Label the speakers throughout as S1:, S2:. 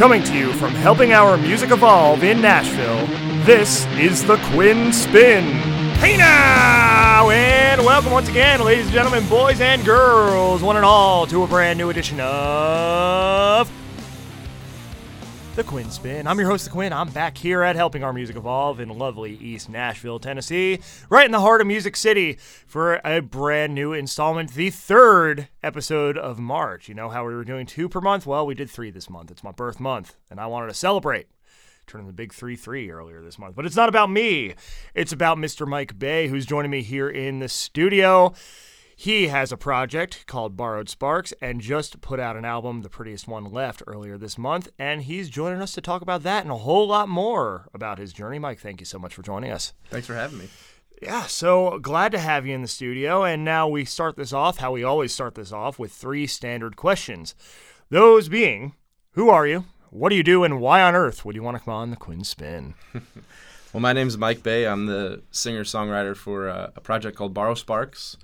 S1: Coming to you from helping our music evolve in Nashville, this is the Quinn Spinn. Hey now, and welcome once again, ladies and gentlemen, boys and girls, one and all, to a brand new edition of the Quinn Spinn. I'm your host, The Quinn. I'm back here at Helping Our Music Evolve in lovely East Nashville, Tennessee, right in the heart of Music City for a brand new installment, the third episode of March. You know how we were doing two per month? Well, we did three this month. It's my birth month, and I wanted to celebrate. Turning the big 3 3 earlier this month. But it's not about me. It's about Mr. Mike Bay, who's joining me here in the studio. He has a project called Borrowed Sparks and just put out an album, The Prettiest One Left, earlier this month. And he's joining us to talk about that and a whole lot more about his journey. Mike, thank you so much for joining us.
S2: Thanks for having me.
S1: Yeah, so glad to have you in the studio. And now we start this off how we always start this off with three standard questions. Those being, who are you? What do you do? And why on earth would you want to come on the Quinn Spinn?
S2: well, my name is Mike Bay. I'm the singer songwriter for uh, a project called Borrowed Sparks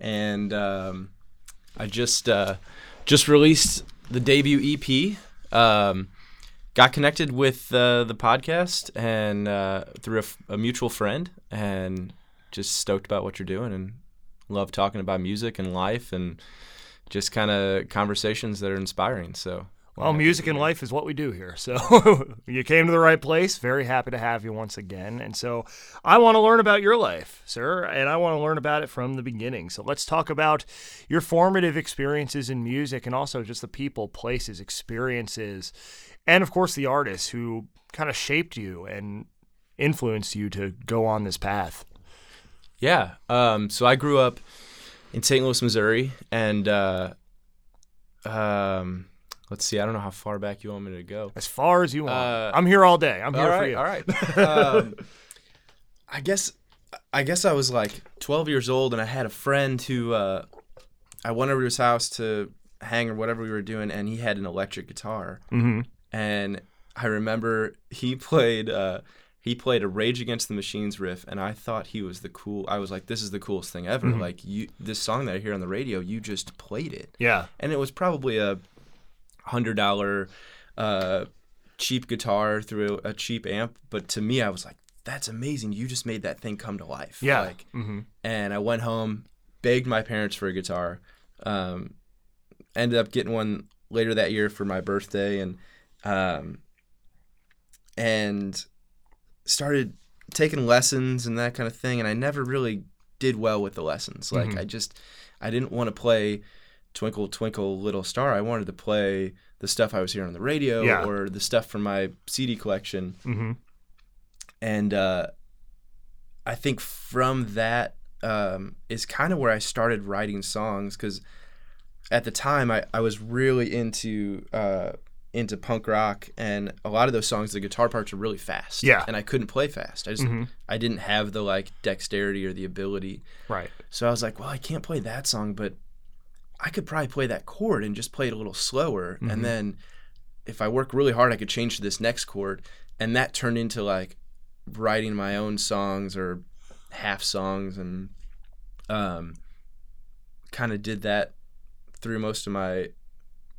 S2: and um, I just uh, just released the debut EP. Um, got connected with uh, the podcast and uh, through a, a, mutual friend, and just stoked about what you're doing and love talking about music and life and just kind of conversations that are inspiring. So
S1: well, music and life is what we do here. So you came to the right place. Very happy to have you once again. And so I want to learn about your life, sir, and I want to learn about it from the beginning. So let's talk about your formative experiences in music and also just the people, places, experiences, and of course the artists who kind of shaped you and influenced you to go on this path.
S2: Yeah. Um, so I grew up in St. Louis, Missouri, and uh, um, Let's see. I don't know how far back you want me to go.
S1: As far as you want. Uh, I'm here all day. I'm here
S2: right,
S1: for you.
S2: All right. um, I guess. I guess I was like 12 years old, and I had a friend who uh, I went over to his house to hang or whatever we were doing, and he had an electric guitar.
S1: Mm-hmm.
S2: And I remember he played. Uh, he played a Rage Against the Machines riff, and I thought he was the cool. I was like, "This is the coolest thing ever!" Mm-hmm. Like you, this song that I hear on the radio, you just played it.
S1: Yeah,
S2: and it was probably a hundred dollar uh, cheap guitar through a cheap amp. But to me, I was like, that's amazing. You just made that thing come to life.
S1: Yeah.
S2: Like,
S1: mm-hmm.
S2: and I went home, begged my parents for a guitar. Um, ended up getting one later that year for my birthday, and um, and started taking lessons and that kind of thing. And I never really did well with the lessons. Like mm-hmm. I just I didn't want to play Twinkle Twinkle Little Star. I wanted to play the stuff I was hearing on the radio
S1: yeah.
S2: or the stuff from my CD collection.
S1: Mm-hmm.
S2: And uh, I think from that um, is kind of where I started writing songs because at the time I, I was really into uh, into punk rock and a lot of those songs the guitar parts are really fast
S1: yeah
S2: and i couldn't play fast i just
S1: mm-hmm.
S2: i didn't have the like dexterity or the ability
S1: right
S2: so i was like well i can't play that song but I could probably play that chord and just play it a little slower. Mm-hmm. And then if I work really hard, I could change to this next chord. And that turned into like writing my own songs or half songs and um, kind of did that through most of my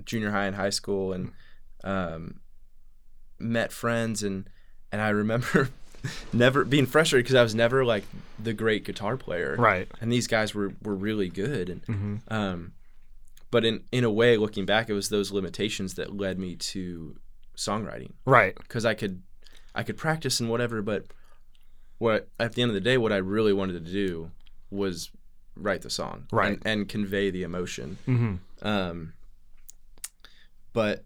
S2: junior high and high school and um, met friends and and I remember never being frustrated because I was never like the great guitar player
S1: right
S2: and these guys were were really good and
S1: mm-hmm.
S2: um, but in in a way looking back it was those limitations that led me to songwriting
S1: right
S2: because i could i could practice and whatever but what at the end of the day what i really wanted to do was write the song
S1: right
S2: and, and convey the emotion
S1: mm-hmm.
S2: um but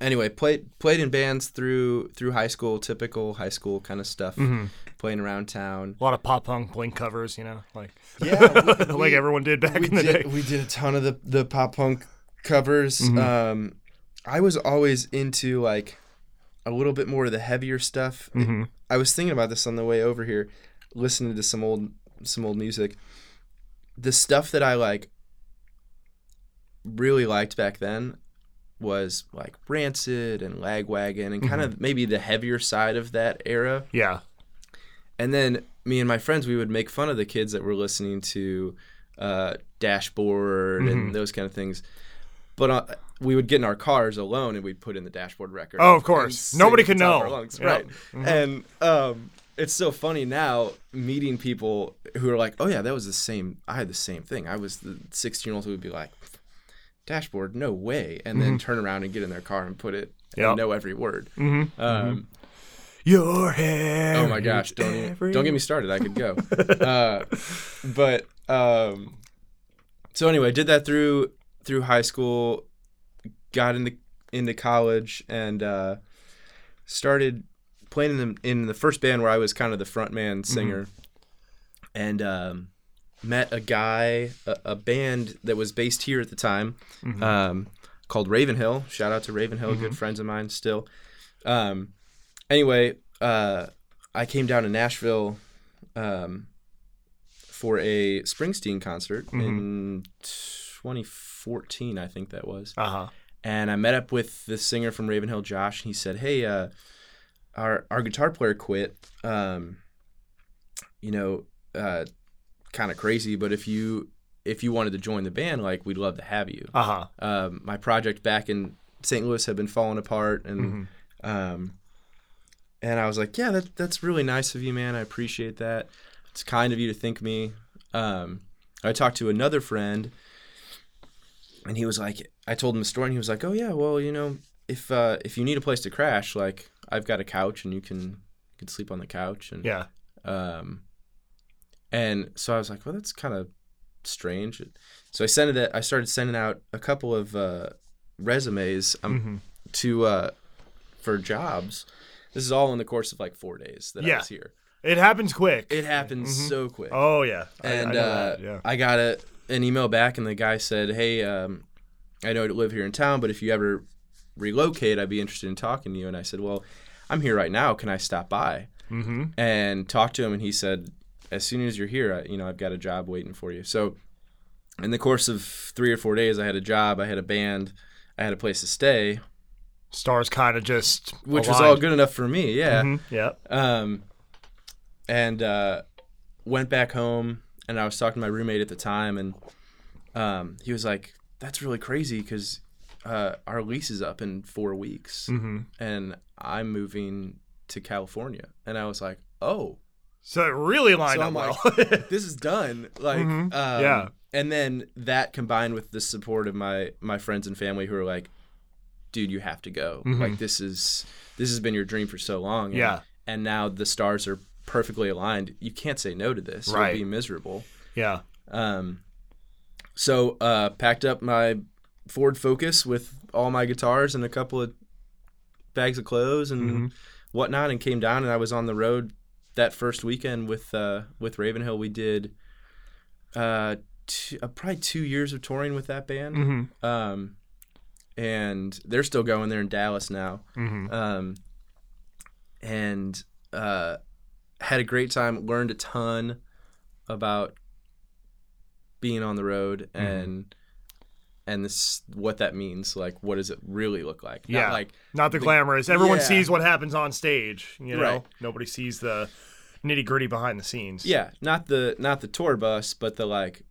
S2: anyway, played played in bands through through high school, typical high school kind of stuff.
S1: Mm-hmm.
S2: Playing around town,
S1: a lot of pop punk Blink covers, you know, like
S2: yeah,
S1: we, like everyone did back in the
S2: did,
S1: day.
S2: We did a ton of the the pop punk covers.
S1: Mm-hmm.
S2: Um, I was always into like a little bit more of the heavier stuff.
S1: Mm-hmm.
S2: I was thinking about this on the way over here, listening to some old some old music. The stuff that I like really liked back then was like Rancid and Lagwagon and kind mm-hmm. of maybe the heavier side of that era.
S1: Yeah.
S2: And then me and my friends, we would make fun of the kids that were listening to uh, Dashboard mm-hmm. and those kind of things. but uh, we would get in our cars alone and we'd put in the dashboard record.
S1: Oh, of course. Nobody could know.
S2: lungs. Right.
S1: Mhm.
S2: And um, it's so funny now meeting people who are like, "Oh yeah, that was the same. I had the same thing. I was the 16 year old who would be like." Dashboard, no way, and then turn around and get in their car and put it
S1: Mm-hmm. Yep.
S2: and know every word.
S1: Mm-hmm.
S2: Um,
S1: Your hair.
S2: Oh my gosh! Don't even, don't get me started. I could go. uh, but um, so anyway, did that through through high school, got into into college, and uh, started playing in the, in the first band where I was kind of the front man singer, and um, met a guy, a, a band that was based here at the time, um, called Ravenhill. Shout out to Ravenhill, good friends of mine still. Um, anyway, uh, I came down to Nashville um, for a Springsteen concert in 2014, I think that was.
S1: Uh huh.
S2: And I met up with the singer from Ravenhill, Josh. And he said, "Hey, uh, our our guitar player quit. Um, you know, uh, kind of crazy. But if you if you wanted to join the band, like we'd love to have you.
S1: Uh huh.
S2: Um, my project back in St. Louis had been falling apart, and
S1: Mm-hmm.
S2: um, and I was like, yeah, that that's really nice of you, man. I appreciate that. It's kind of you to think me. Um, I talked to another friend, and he was like, I told him the story, and he was like, oh yeah, well, you know, if uh, if you need a place to crash, like I've got a couch, and you can you can sleep on the couch, and
S1: Yeah.
S2: um, and so I was like, well, that's kind of strange. So I sent it. I started sending out a couple of uh, resumes um,
S1: Mhm.
S2: to uh, for jobs. This is all in the course of like four days that I
S1: Yeah.
S2: was here.
S1: It happens quick.
S2: It happened so quick.
S1: oh yeah. I- I
S2: and
S1: know
S2: uh,
S1: that, yeah.
S2: I got a, an email back, and the guy said, "Hey, um, I know you live here in town, but if you ever relocate, I'd be interested in talking to you." And I said, "Well, I'm here right now. Can I stop by?"
S1: Mm-hmm.
S2: and talked to him and he said as soon as you're here I, you know i've got a job waiting for you so in the course of three or four days i had a job i had a band i had a place to stay
S1: Stars kind of just
S2: which was all good enough for me yeah
S1: Mhm. Yeah.
S2: um, and uh, went back home and i was talking to my roommate at the time and um, he was like that's really crazy because uh, our lease is up in four weeks
S1: Mm-hmm.
S2: and i'm moving to california and i was like oh
S1: So it really lined
S2: So
S1: up
S2: I'm
S1: well.
S2: like, this is done. Like,
S1: Mhm.
S2: um,
S1: Yeah.
S2: And then that combined with the support of my my friends and family who are like, dude, you have to go.
S1: Mhm.
S2: Like, this is this has been your dream for so long. And,
S1: Yeah.
S2: And now the stars are perfectly aligned. You can't say no to this.
S1: Right.
S2: You'll be miserable.
S1: yeah.
S2: Um, so uh, packed up my Ford Focus with all my guitars and a couple of bags of clothes and
S1: Mhm.
S2: whatnot, and came down. And I was on the road that first weekend with uh, with Ravenhill. We did uh, two, uh, probably two years of touring with that band,
S1: Mm-hmm.
S2: um, and they're still going. They're in Dallas now,
S1: Mm-hmm.
S2: um, and uh, had a great time. Learned a ton about being on the road
S1: Mm-hmm.
S2: and and this what that means. Like, what does it really look like? Not
S1: Yeah.
S2: like
S1: Not the glamorous. Everyone
S2: yeah.
S1: sees what happens on stage. You know,
S2: Right.
S1: nobody sees the nitty gritty behind the scenes.
S2: yeah, not the not the tour bus, but the like.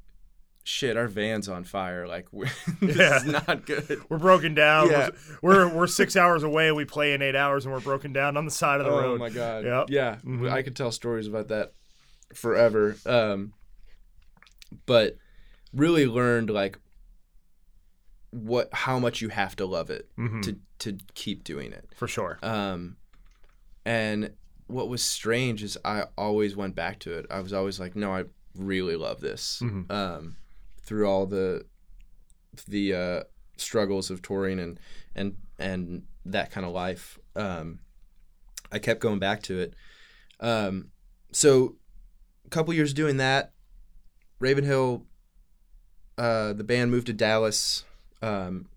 S2: Shit, our van's on fire. Like, we're, this
S1: Yeah.
S2: is not good.
S1: We're broken down.
S2: Yeah.
S1: We're, we're we're six hours away. We play in eight hours, and we're broken down on the side of the
S2: oh
S1: road.
S2: Oh my god.
S1: Yep.
S2: Yeah,
S1: Mhm.
S2: I could tell stories about that forever. Um, but really learned like what how much you have to love it
S1: Mhm.
S2: to to keep doing it.
S1: For sure.
S2: Um, and what was strange is I always went back to it. I was always like, no, I really love this.
S1: Mhm.
S2: Um, through all the the uh, struggles of touring and and and that kind of life, um, I kept going back to it. Um, so a couple years doing that, Ravenhill, uh, the band moved to Dallas. Um,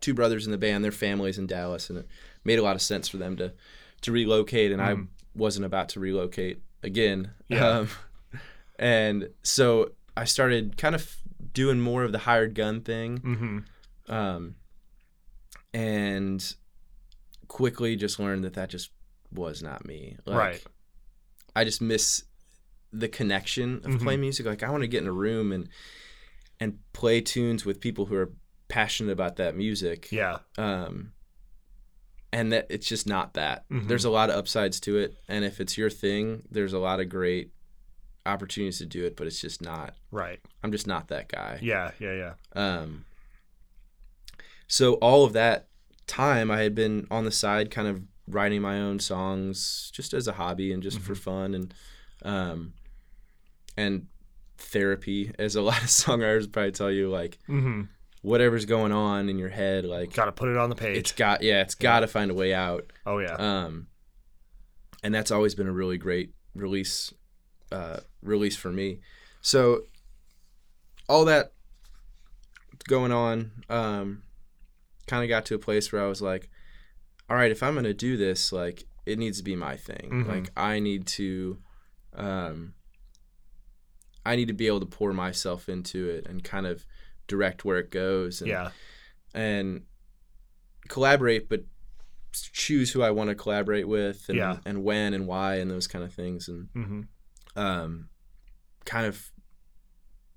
S2: two brothers in the band, their families in Dallas, and it made a lot of sense for them to to relocate. And
S1: Mhm.
S2: I wasn't about to relocate again.
S1: Yeah.
S2: Um, and so I started kind of doing more of the hired gun thing,
S1: Mm-hmm.
S2: um, and quickly just learned that that just was not me. Like,
S1: Right.
S2: I just miss the connection of
S1: Mhm.
S2: playing music. Like I want to get in a room and and play tunes with people who are passionate about that music.
S1: Yeah.
S2: Um, and that it's just not that.
S1: Mhm.
S2: There's a lot of upsides to it, and if it's your thing, there's a lot of great opportunities to do it. But it's just not.
S1: Right.
S2: I'm just not that guy.
S1: Yeah. Yeah. Yeah.
S2: Um, so all of that time, I had been on the side, kind of writing my own songs, just as a hobby and just for fun, and um, and therapy, as a lot of songwriters probably tell you, like
S1: Mm-hmm.
S2: whatever's going on in your head, like
S1: Got to put it on the page.
S2: it's got, yeah, it's got to find a way out.
S1: oh yeah.
S2: Um, and that's always been a really great release, uh, release for me. So all that going on, um, kind of got to a place where I was like, all right, if I'm gonna do this, like it needs to be my thing.
S1: Mhm.
S2: Like I need to, um, I need to be able to pour myself into it and kind of direct where it goes. And,
S1: yeah.
S2: and collaborate, but choose who I want to collaborate with and,
S1: Yeah.
S2: and when and why and those kind of things. And
S1: Mm-hmm.
S2: Um, kind of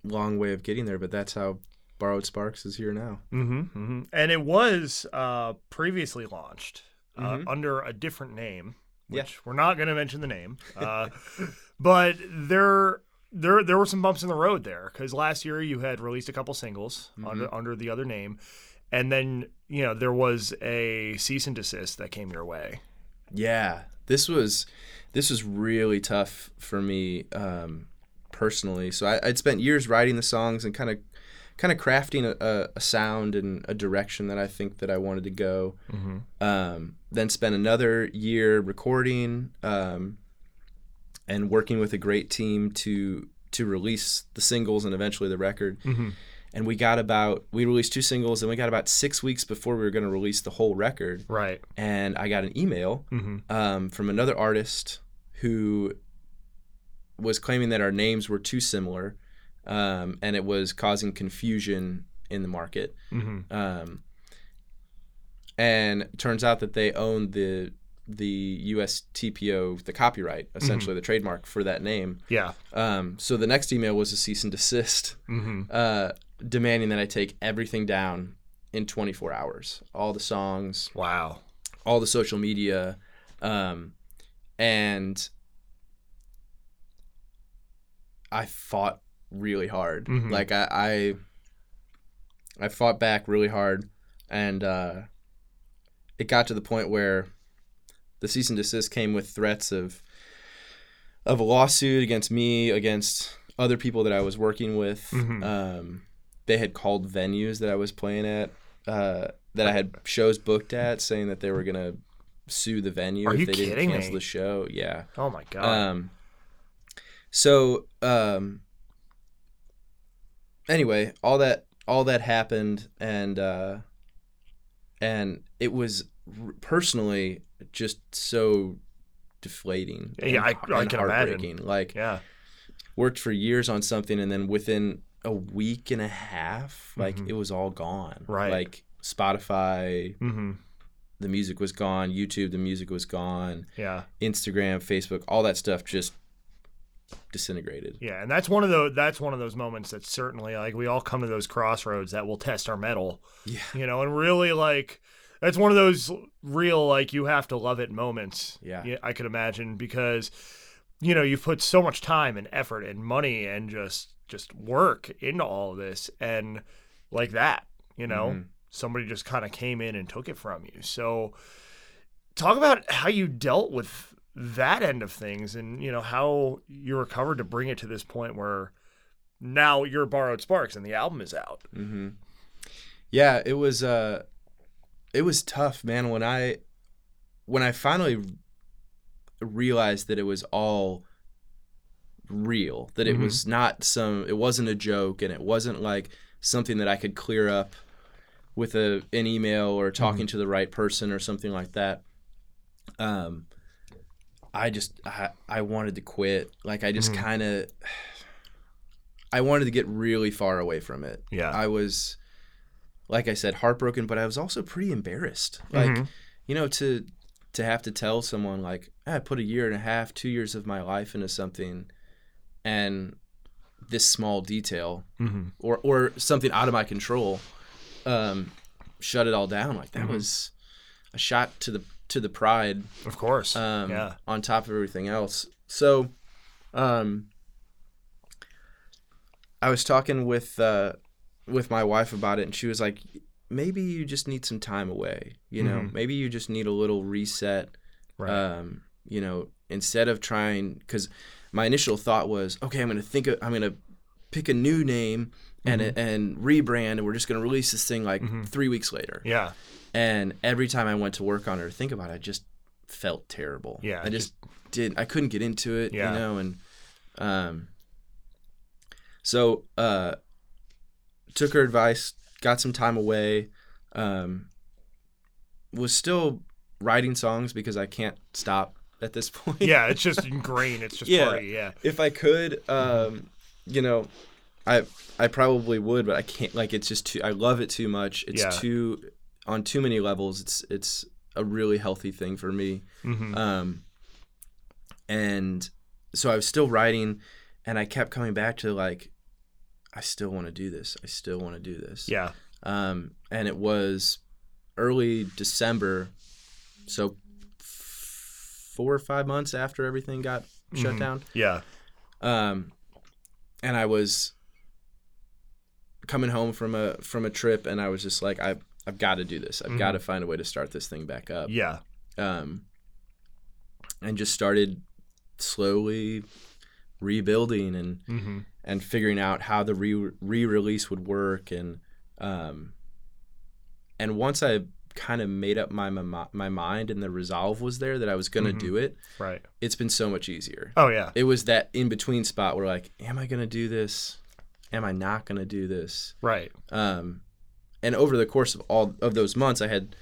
S2: long way of getting there, but that's how Borrowed Sparks is here now.
S1: Mm-hmm, hmm And it was uh, previously launched uh,
S2: Mhm.
S1: under a different name,
S2: Yeah.
S1: which we're not going to mention the name. Uh, but there, there, there were some bumps in the road there because last year you had released a couple singles
S2: Mm-hmm.
S1: under under the other name, and then you know there was a cease and desist that came your way.
S2: Yeah, this was this was really tough for me um, personally. So I, I'd spent years writing the songs and kind of kind of crafting a, a, a sound and a direction that I think that I wanted to go.
S1: Mm-hmm.
S2: Um, then spent another year recording um, and working with a great team to to release the singles and eventually the record.
S1: Mm-hmm.
S2: And we got about we released two singles and we got about six weeks before we were going to release the whole record.
S1: Right.
S2: And I got an email
S1: Mm-hmm.
S2: um, from another artist who was claiming that our names were too similar, um, and it was causing confusion in the market.
S1: Mm-hmm.
S2: Um, and it turns out that they own the the USTPO, the copyright, essentially the trademark for that name.
S1: Yeah.
S2: Um, so the next email was a cease and desist,
S1: Mm-hmm.
S2: uh, demanding that I take everything down in 24 hours, all the songs,
S1: Wow.
S2: all the social media, um, and I fought really hard.
S1: Mhm.
S2: Like I, I, I fought back really hard, and uh, it got to the point where the cease and desist came with threats of of a lawsuit against me, against other people that I was working with.
S1: Mhm.
S2: Um, they had called venues that I was playing at, uh, that I had shows booked at, saying that they were gonna sue the venue
S1: Are
S2: if
S1: you
S2: they didn't cancel
S1: me?
S2: the show. Yeah.
S1: Oh my god.
S2: Um, so um, anyway, all that all that happened, and uh, and it was r- personally just so deflating.
S1: Yeah, I- I can imagine.
S2: Like
S1: yeah.
S2: worked for years on something, and then within a week and a half, like
S1: Mhm.
S2: it was all gone.
S1: Right.
S2: Like Spotify,
S1: Mm-hmm.
S2: the music was gone. YouTube, the music was gone.
S1: Yeah.
S2: Instagram, Facebook, all that stuff just disintegrated.
S1: Yeah, and that's one of those that's one of those moments that certainly like we all come to those crossroads that will test our mettle.
S2: Yeah.
S1: You know, and really like that's one of those real like you have to love it moments.
S2: Yeah.
S1: I could imagine because you know, you've put so much time and effort and money and just just work into all of this and like that, you know,
S2: Mhm.
S1: somebody just kind of came in and took it from you. So talk about how you dealt with that end of things and you know how you recovered to bring it to this point where now you're borrowed sparks and the album is out
S2: mm-hmm. Yeah, it was uh it was tough, man, when I when I finally realized that it was all real, that it
S1: Mhm.
S2: was not some it wasn't a joke and it wasn't like something that I could clear up with a an email or talking to the right person or something like that. Um I just I, I wanted to quit. Like I just
S1: Mhm.
S2: kind of I wanted to get really far away from it.
S1: yeah
S2: I was, like I said, heartbroken, but I was also pretty embarrassed. Like,
S1: Mhm.
S2: you know, to to have to tell someone like, "Ah, I put a year and a half, two years of my life into something, and this small detail
S1: mm-hmm.
S2: or or something out of my control um, shut it all down. Like that
S1: Mhm.
S2: was a shot to the to the pride
S1: Of course.
S2: um,
S1: yeah.
S2: on top of everything else. So, um, I was talking with uh, with my wife about it, and she was like, "Maybe you just need some time away. You know,
S1: Mhm.
S2: maybe you just need a little reset.
S1: Right.
S2: Um, you know, instead of trying, because my initial thought was, okay, I'm gonna think, of, I'm gonna pick a new name." And,
S1: Mhm.
S2: and rebrand, and we're just gonna release this thing like
S1: Mhm.
S2: three weeks later.
S1: yeah.
S2: And every time I went to work on it or think about it, I just felt terrible.
S1: Yeah,
S2: I just did. I couldn't get into it.
S1: Yeah.
S2: You know, and um. So uh, took her advice, got some time away, um. Was still writing songs because I can't stop at this point.
S1: Yeah. It's just ingrained. It's just
S2: Yeah.
S1: party. Yeah.
S2: if I could, um, you know, I I probably would, but I can't. Like, it's just too. I love it too much. It's
S1: Yeah.
S2: too on too many levels. It's it's a really healthy thing for me.
S1: hmm
S2: Um, and so I was still writing, and I kept coming back to like, I still want to do this. I still want to do this.
S1: yeah.
S2: Um, and it was early December, so four or five months after everything got shut
S1: Mhm.
S2: down.
S1: Yeah.
S2: Um, and I was coming home from a from a trip, and I was just like, I've I've got to do this. I've
S1: Mhm.
S2: got to find a way to start this thing back up.
S1: Yeah.
S2: Um, and just started slowly rebuilding and
S1: hmm
S2: and figuring out how the re re release would work, and um, and once I kind of made up my my, mind and the resolve was there that I was gonna
S1: Mhm.
S2: do it,
S1: Right.
S2: it's been so much easier
S1: Oh yeah.
S2: it was that in between spot where like am i going to do this am i not going to do this
S1: Right.
S2: um and over the course of all of those months i had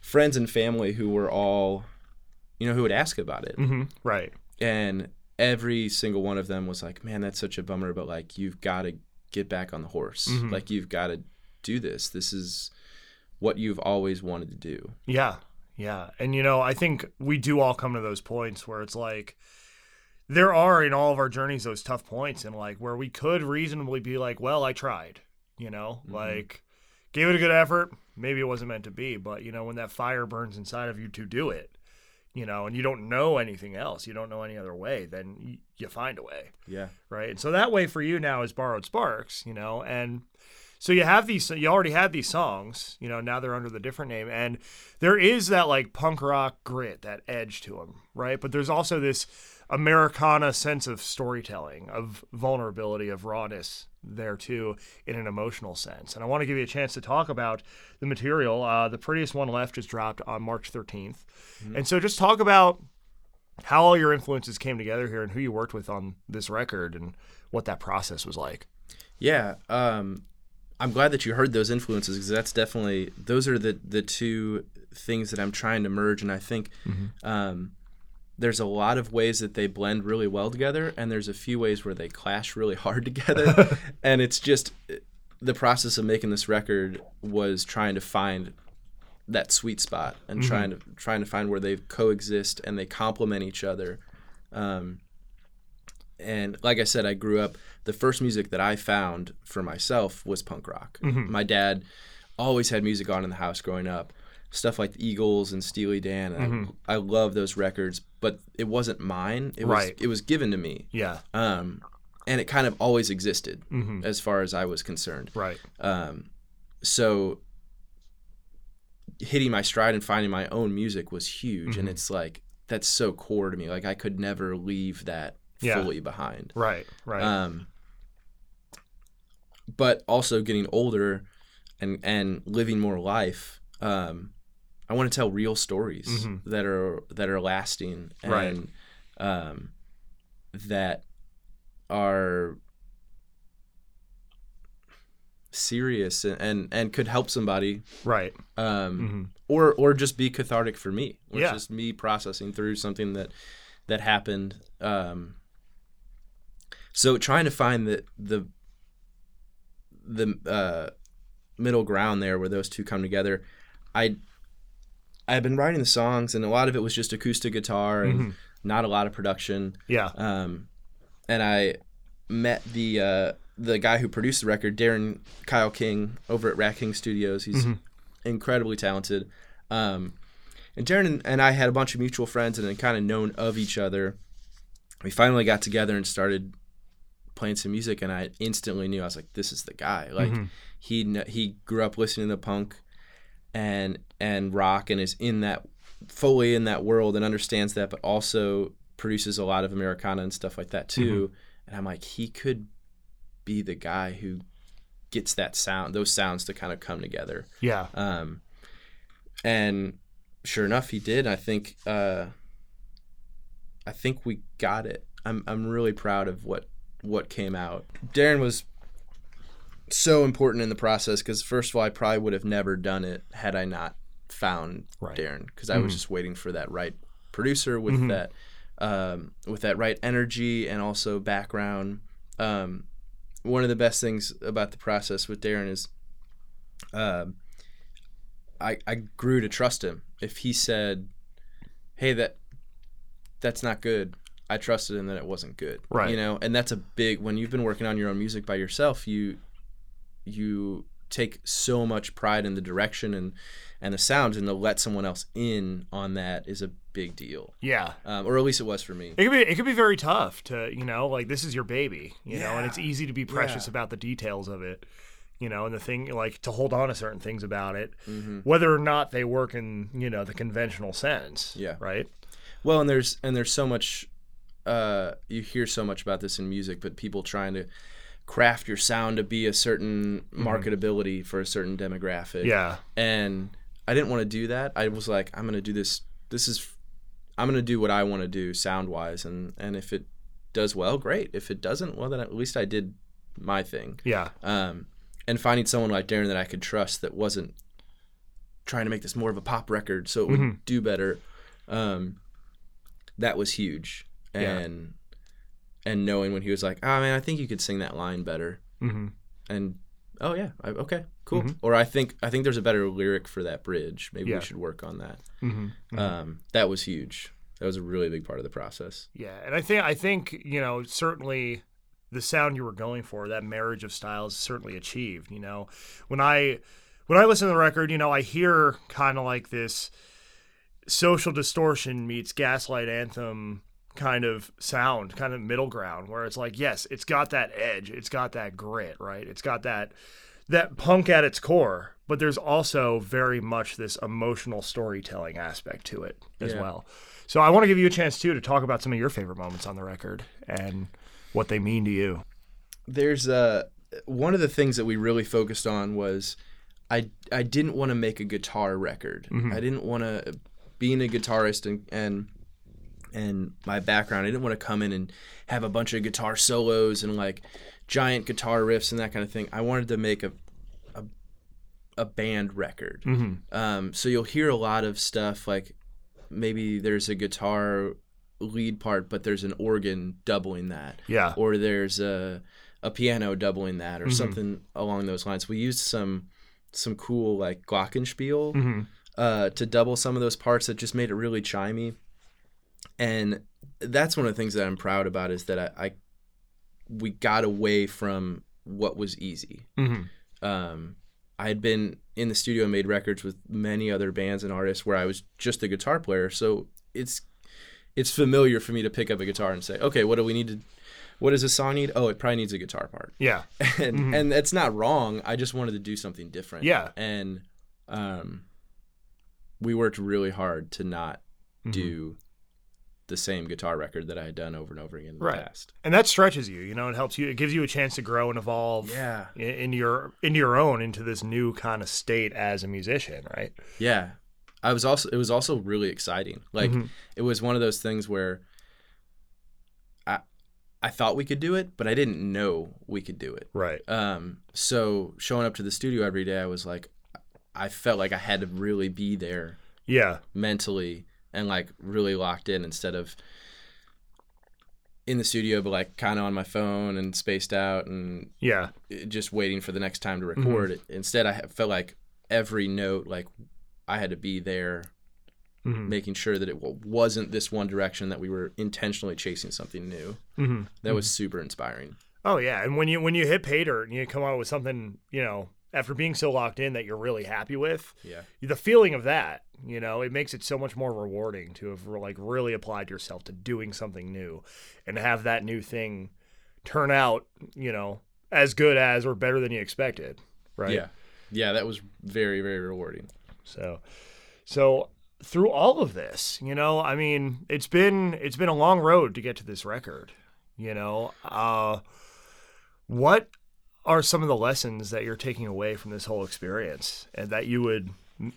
S2: friends and family who were all you know who would ask about it
S1: hmm Right.
S2: and every single one of them was like man that's such a bummer but like you've got to get back on the horse
S1: Mhm.
S2: like you've got to do this this is what you've always wanted to do
S1: Yeah. Yeah. And you know, I think we do all come to those points where it's like there are in all of our journeys those tough points and like where we could reasonably be like, well, I tried, you know,
S2: Mhm.
S1: like gave it a good effort. Maybe it wasn't meant to be, but you know, when that fire burns inside of you to do it, you know, and you don't know anything else, you don't know any other way, then you find a way
S2: yeah
S1: right? And so that way for you now is borrowed sparks, you know, and so you have these, you already had these songs, you know, now they're under the different name, and there is that like punk rock grit, that edge to them, right? But there's also this Americana sense of storytelling, of vulnerability, of rawness there too, in an emotional sense. And I want to give you a chance to talk about the material. Uh, the prettiest one left just dropped on March 13th, and so just talk about how all your influences came together here and who you worked with on this record and what that process was like.
S2: Yeah, um, I'm glad that you heard those influences because that's definitely those are the the two things that I'm trying to merge, and I think um, there's a lot of ways that they blend really well together, and there's a few ways where they clash really hard together, and it's just the process of making this record was trying to find that sweet spot and trying to trying to find where they coexist and they complement each other. Um, and like I said, I grew up. The first music that I found for myself was punk rock. My dad always had music on in the house growing up, stuff like the Eagles and Steely Dan. And I, I love those records, but it wasn't mine. It was
S1: Right.
S2: it was given to me,
S1: Yeah.
S2: um, and it kind of always existed
S1: Mhm.
S2: as far as I was concerned.
S1: Right.
S2: Um, so hitting my stride and finding my own music was huge, and
S1: Mhm.
S2: it's like that's so core to me. Like I could never leave that
S1: Yeah.
S2: fully behind.
S1: Right. Right.
S2: Um, but also getting older and and living more life. Um, I want to tell real stories
S1: Mhm.
S2: that are that are lasting and
S1: Right.
S2: um, that are serious and, and and could help somebody
S1: right.
S2: um,
S1: hmm
S2: or or just be cathartic for me which
S1: Yeah.
S2: is me processing through something that that happened um so trying to find the the the uh middle ground there where those two come together i i've been writing the songs and a lot of it was just acoustic guitar and
S1: Mhm.
S2: not a lot of production
S1: Yeah.
S2: um and i met the uh the guy who produced the record, Darren Kyle King, over at Rat King Studios. He's incredibly talented. Um, and Darren and, I had a bunch of mutual friends and kind of known of each other. We finally got together and started playing some music, and I instantly knew I was like, "This is the guy." Like he kn- he grew up listening to punk and and rock, and is in that fully in that world and understands that, but also produces a lot of Americana and stuff like that too. And I'm like, he could be the guy who gets that sound, those sounds to kind of come together.
S1: Yeah.
S2: Um, and sure enough, he did. I think uh, I think we got it. I'm I'm really proud of what what came out. Darren was so important in the process because first of all, I probably would have never done it had I not found
S1: Right.
S2: Darren because I was just waiting for that right producer with that um, with that right energy and also background. Um, one of the best things about the process with Darren is um, I I grew to trust him. If he said, "Hey, that that's not good," I trusted him that it wasn't good.
S1: Right.
S2: You know, and that's a big when you've been working on your own music by yourself, you you take so much pride in the direction and and the sounds, and to let someone else in on that is a big deal.
S1: Yeah.
S2: Um, or at least it was for me.
S1: It could be it could be very tough to you know like this is your baby you know and it's easy to be precious
S2: Yeah.
S1: about the details of it you know and the thing like to hold on to certain things about it
S2: Mm-hmm.
S1: whether or not they work in you know the conventional sense
S2: Yeah.
S1: right
S2: Well, and there's and there's so much uh, you hear so much about this in music, but people trying to craft your sound to be a certain marketability for a certain demographic.
S1: yeah
S2: And I didn't want to do that. I was like, I'm gonna do this. This is I'm gonna do what I want to do sound wise, and and if it does well, great. If it doesn't, well then at least I did my thing.
S1: yeah
S2: Um, and finding someone like Darren that I could trust that wasn't trying to make this more of a pop record so it would do better. Um, that was huge.
S1: Yeah.
S2: And and knowing when he was like, "Oh man, I think you could sing that line better,"
S1: mm-hmm.
S2: and oh yeah, I, okay, cool.
S1: Mhm.
S2: Or I think I think there's a better lyric for that bridge. Maybe
S1: Yeah.
S2: we should work on that.
S1: Mm-hmm.
S2: Um, that was huge. That was a really big part of the process.
S1: Yeah, and I think I think you know certainly the sound you were going for, that marriage of styles, certainly achieved. You know, when I when I listen to the record, you know, I hear kind of like this social distortion meets gaslight anthem kind of sound, kind of middle ground, where it's like, yes, it's got that edge, it's got that grit, right? It's got that that punk at its core, but there's also very much this emotional storytelling aspect to it as
S2: Yeah.
S1: well. So I want to give you a chance too to talk about some of your favorite moments on the record and what they mean to you.
S2: there's uh one of the things that we really focused on was I I didn't want to make a guitar record. I didn't want to being a guitarist and and and my background. I didn't want to come in and have a bunch of guitar solos and like giant guitar riffs and that kind of thing. I wanted to make a a, a band record. Um, so you'll hear a lot of stuff like maybe there's a guitar lead part, but there's an organ doubling that
S1: Yeah.
S2: or there's a a piano doubling that or something along those lines. We used some some cool like glockenspiel
S1: Mhm.
S2: uh, to double some of those parts that just made it really chimey. And that's one of the things that I'm proud about is that I, I we got away from what was easy.
S1: Mhm.
S2: Um, I had been in the studio and made records with many other bands and artists where I was just a guitar player, so it's it's familiar for me to pick up a guitar and say, okay, what do we need to what does this song need? Oh, it probably needs a guitar part.
S1: Yeah.
S2: And and that's not wrong. I just wanted to do something different.
S1: Yeah.
S2: And um we worked really hard to not
S1: Mm-hmm.
S2: do the same guitar record that I had done over and over again in the
S1: Right.
S2: past.
S1: And that stretches you, you know, it helps you it gives you a chance to grow and evolve
S2: Yeah.
S1: i- into your into your own into this new kind of state as a musician, right?
S2: Yeah. I was also it was also really exciting. Like
S1: Mhm.
S2: it was one of those things where I I thought we could do it, but I didn't know we could do it.
S1: Right.
S2: Um so showing up to the studio every day I was like I felt like I had to really be there
S1: Yeah.
S2: mentally and like really locked in instead of in the studio but like kind of on my phone and spaced out and
S1: Yeah.
S2: just waiting for the next time to record instead i felt like every note like i had to be there
S1: Mhm.
S2: making sure that it wasn't this one direction that we were intentionally chasing something new
S1: Mhm.
S2: that was super inspiring
S1: Oh yeah, and when you when you hit pay dirt and you come out with something, you know, after being so locked in that you're really happy with,
S2: Yeah.
S1: the feeling of that, you know, it makes it so much more rewarding to have like really applied yourself to doing something new and have that new thing turn out, you know, as good as or better than you expected, right?
S2: Yeah. Yeah, that was very, very rewarding.
S1: So, so through all of this, you know, I mean, it's been it's been a long road to get to this record. You know, uh, what are some of the lessons that you're taking away from this whole experience, and that you would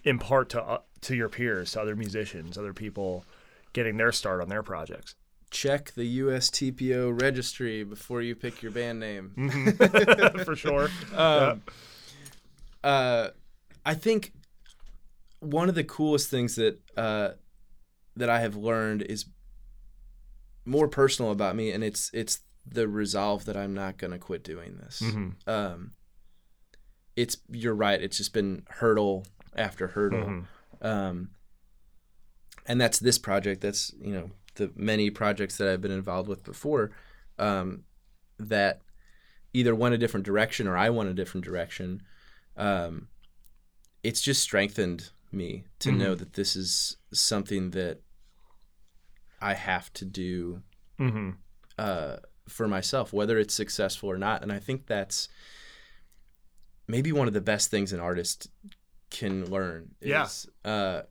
S1: impart to uh, to your peers, to other musicians, other people getting their start on their projects?
S2: Check the USTPO registry before you pick your band name.
S1: For sure.
S2: Um, uh, I think one of the coolest things that uh, that I have learned is more personal about me, and it's it's the resolve that I'm not gonna quit doing this.
S1: Mhm.
S2: Um, it's you're right. It's just been hurdle after hurdle,
S1: Mhm.
S2: um, and that's this project. That's you know the many projects that I've been involved with before um, that either went a different direction or I went a different direction. Um, it's just strengthened me to
S1: Mhm.
S2: know that this is something that I have to do
S1: Mhm.
S2: uh, for myself, whether it's successful or not. And I think that's maybe one of the best things an artist can learn.
S1: Yeah.
S2: Is, uh,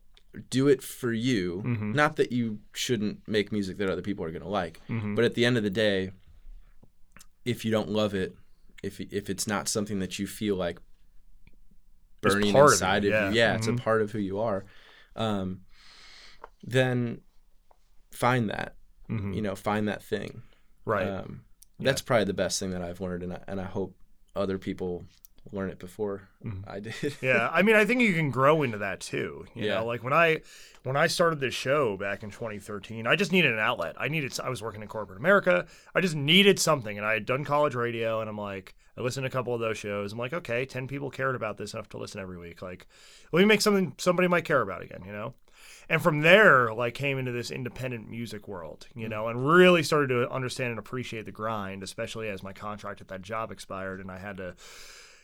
S2: do it for you.
S1: Mhm.
S2: Not that you shouldn't make music that other people are going to like,
S1: Mhm.
S2: but at the end of the day, if you don't love it, if if it's not something that you feel like burning
S1: part of
S2: inside of
S1: yeah.
S2: you, yeah, it's a
S1: Mhm.
S2: part of who you are. Um, then find that,
S1: Mhm.
S2: you know, find that thing.
S1: Right.
S2: Um, That's probably the best thing that I've learned, and I, and I hope other people learn it before
S1: Mhm.
S2: I did.
S1: yeah i mean i think you can grow into that too you
S2: Yeah.
S1: know like when i when i started this show back in 2013 i just needed an outlet i needed i was working in corporate america i just needed something and i had done college radio and i'm like i listened to a couple of those shows i'm like okay 10 people cared about this enough to listen every week like let me make something somebody might care about again you know and from there like came into this independent music world you mm-hmm. know and really started to understand and appreciate the grind especially as my contract at that job expired and i had to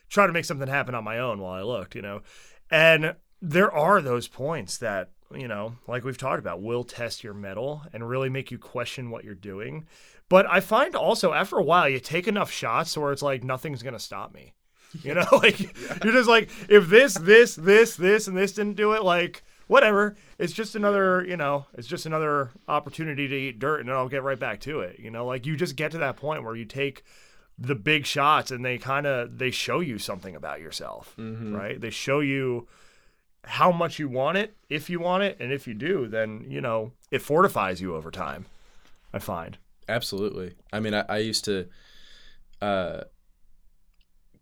S1: try to make something happen on my own while I looked, you know. And there are those points that, you know, like we've talked about, will test your mettle and really make you question what you're doing. But I find also after a while, you take enough shots where it's like nothing's going to stop me. You know, like you're just like, if this, this, this, this, and this didn't do it, like, whatever. It's just another, you know, it's just another opportunity to eat dirt and then I'll get right back to it. You know, like you just get to that point where you take the big shots and they kind of they show you something about yourself
S2: Mhm.
S1: right they show you how much you want it if you want it and if you do then you know it fortifies you over time i find
S2: Absolutely. I mean, I, I used to uh,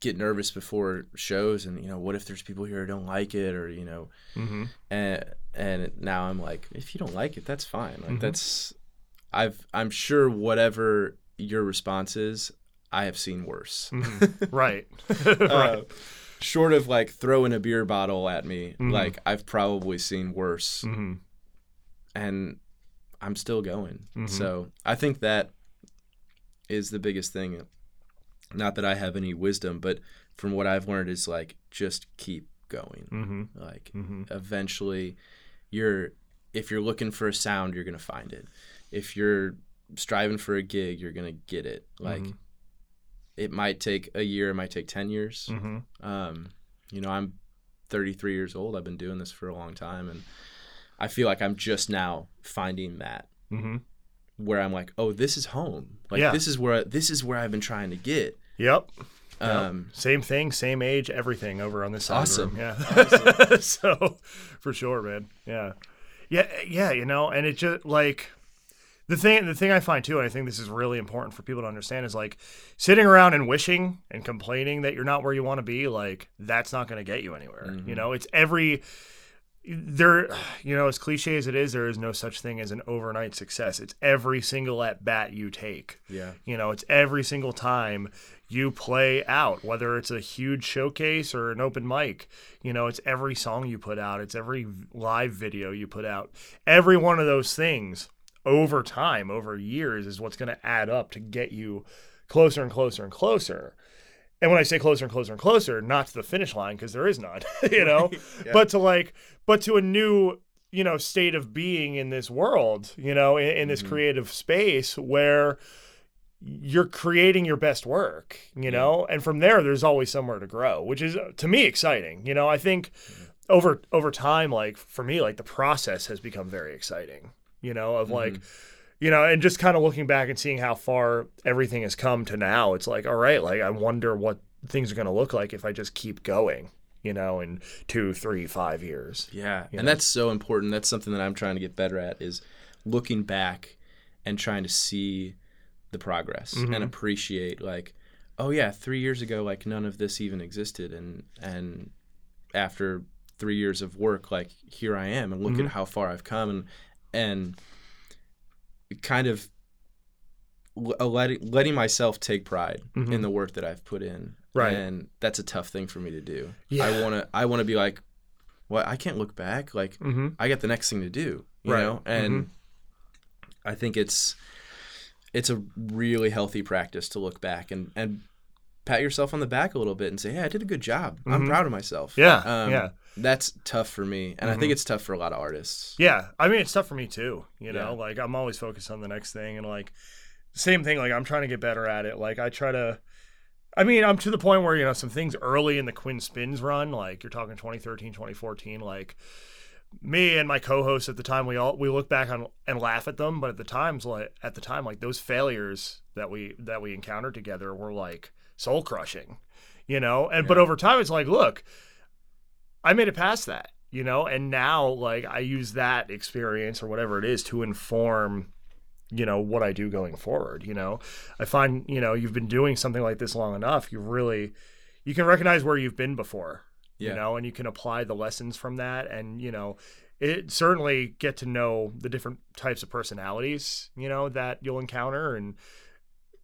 S2: get nervous before shows, and you know, what if there's people here who don't like it, or you know,
S1: mm-hmm.
S2: and and now I'm like, if you don't like it, that's fine. Like
S1: Mhm.
S2: that's, I've I'm sure whatever your response is, I have seen worse.
S1: right
S2: Uh,
S1: right
S2: short of like throwing a beer bottle at me,
S1: Mhm.
S2: like I've probably seen worse,
S1: mm-hmm.
S2: and I'm still going.
S1: Mhm.
S2: So I think that is the biggest thing. Not that I have any wisdom, but from what I've learned is like just keep going.
S1: Mm-hmm.
S2: Like
S1: Mm-hmm.
S2: eventually, you're if you're looking for a sound, you're gonna find it. If you're striving for a gig, you're gonna get it. Like
S1: Mhm.
S2: it might take a year, it might take ten years.
S1: Mm-hmm.
S2: Um, you know, I'm 33 years old. I've been doing this for a long time, and I feel like I'm just now finding that
S1: Mm-hmm.
S2: Where I'm like, oh, this is home. Like
S1: Yeah.
S2: this is where this is where I've been trying to get.
S1: yep
S2: Um,
S1: same thing same age everything over on this side
S2: Awesome.
S1: of the room. yeah so for sure man yeah yeah yeah you know and it just like the thing the thing i find too and i think this is really important for people to understand is like sitting around and wishing and complaining that you're not where you want to be like that's not going to get you anywhere you know it's every there you know as cliche as it is there is no such thing as an overnight success it's every single at bat you take
S2: yeah,
S1: you know, it's every single time you play out, whether it's a huge showcase or an open mic. You know, it's every song you put out, it's every live video you put out. Every one of those things over time, over years, is what's going to add up to get you closer and closer and closer. And when I say closer and closer and closer, not to the finish line because there is none, you know,
S2: Yeah.
S1: but to like, but to a new, you know, state of being in this world, you know, in, in this
S2: Mhm.
S1: creative space where you're creating your best work, you know, and from there, there's always somewhere to grow, which is uh, to me exciting. You know, I think over over time, like for me, like the process has become very exciting. You know, of like, you know, and just kind of looking back and seeing how far everything has come to now, it's like, all right, like I wonder what things are going to look like if I just keep going. You know, in two, three, five years.
S2: Yeah, and
S1: know?
S2: that's so important. That's something that I'm trying to get better at is looking back and trying to see the progress
S1: Mhm.
S2: and appreciate like, oh yeah, three years ago, like none of this even existed, and and after three years of work, like here I am, and look
S1: Mhm.
S2: at how far I've come, and and kind of letting letting myself take pride
S1: Mhm.
S2: in the work that I've put in.
S1: Right.
S2: And that's a tough thing for me to do.
S1: Yeah.
S2: I want to I want to be like well, I can't look back. Like
S1: Mm-hmm.
S2: I got the next thing to do, you
S1: Right.
S2: know? And I think it's it's a really healthy practice to look back and and pat yourself on the back a little bit and say, "Hey, I did a good job. I'm
S1: Mhm.
S2: proud of myself."
S1: Yeah,
S2: Um,
S1: yeah.
S2: That's tough for me, and I
S1: Mhm.
S2: think it's tough for a lot of artists.
S1: Yeah, I mean it's tough for me too. You know,
S2: Yeah.
S1: like I'm always focused on the next thing, and like same thing. Like I'm trying to get better at it. Like I try to. I mean, I'm to the point where you know some things early in the Quinn Spinn's run, like you're talking 2013, 2014, like me and my co-host at the time, we all we look back on and laugh at them, but at the times, like at the time, like those failures that we that we encountered together were like soul crushing, you know. And but over time, it's like, look, I made it past that, you know, and now like I use that experience or whatever it is to inform, you know, what I do going forward. You know, I find you know you've been doing something like this long enough, you really you can recognize where you've been before,
S2: Yeah.
S1: you know, and you can apply the lessons from that, and you know. It certainly get to know the different types of personalities, you know, that you'll encounter and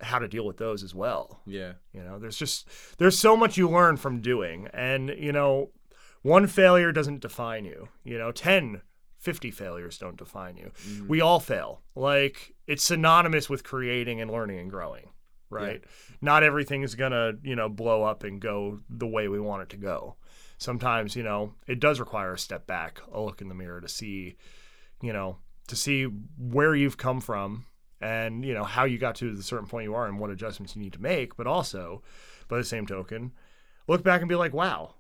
S1: how to deal with those as well.
S2: Yeah.
S1: You know, there's just there's so much you learn from doing. And, you know, one failure doesn't define you. You know, 10, 50 failures don't define you.
S2: Mhm.
S1: We all fail. Like it's synonymous with creating and learning and growing, right? Not everything is going to, you know, blow up and go the way we want it to go. Sometimes, you know, it does require a step back, a look in the mirror to see, you know, to see where you've come from and, you know, how you got to the certain point you are and what adjustments you need to make, but also, by the same token, look back and be like, wow,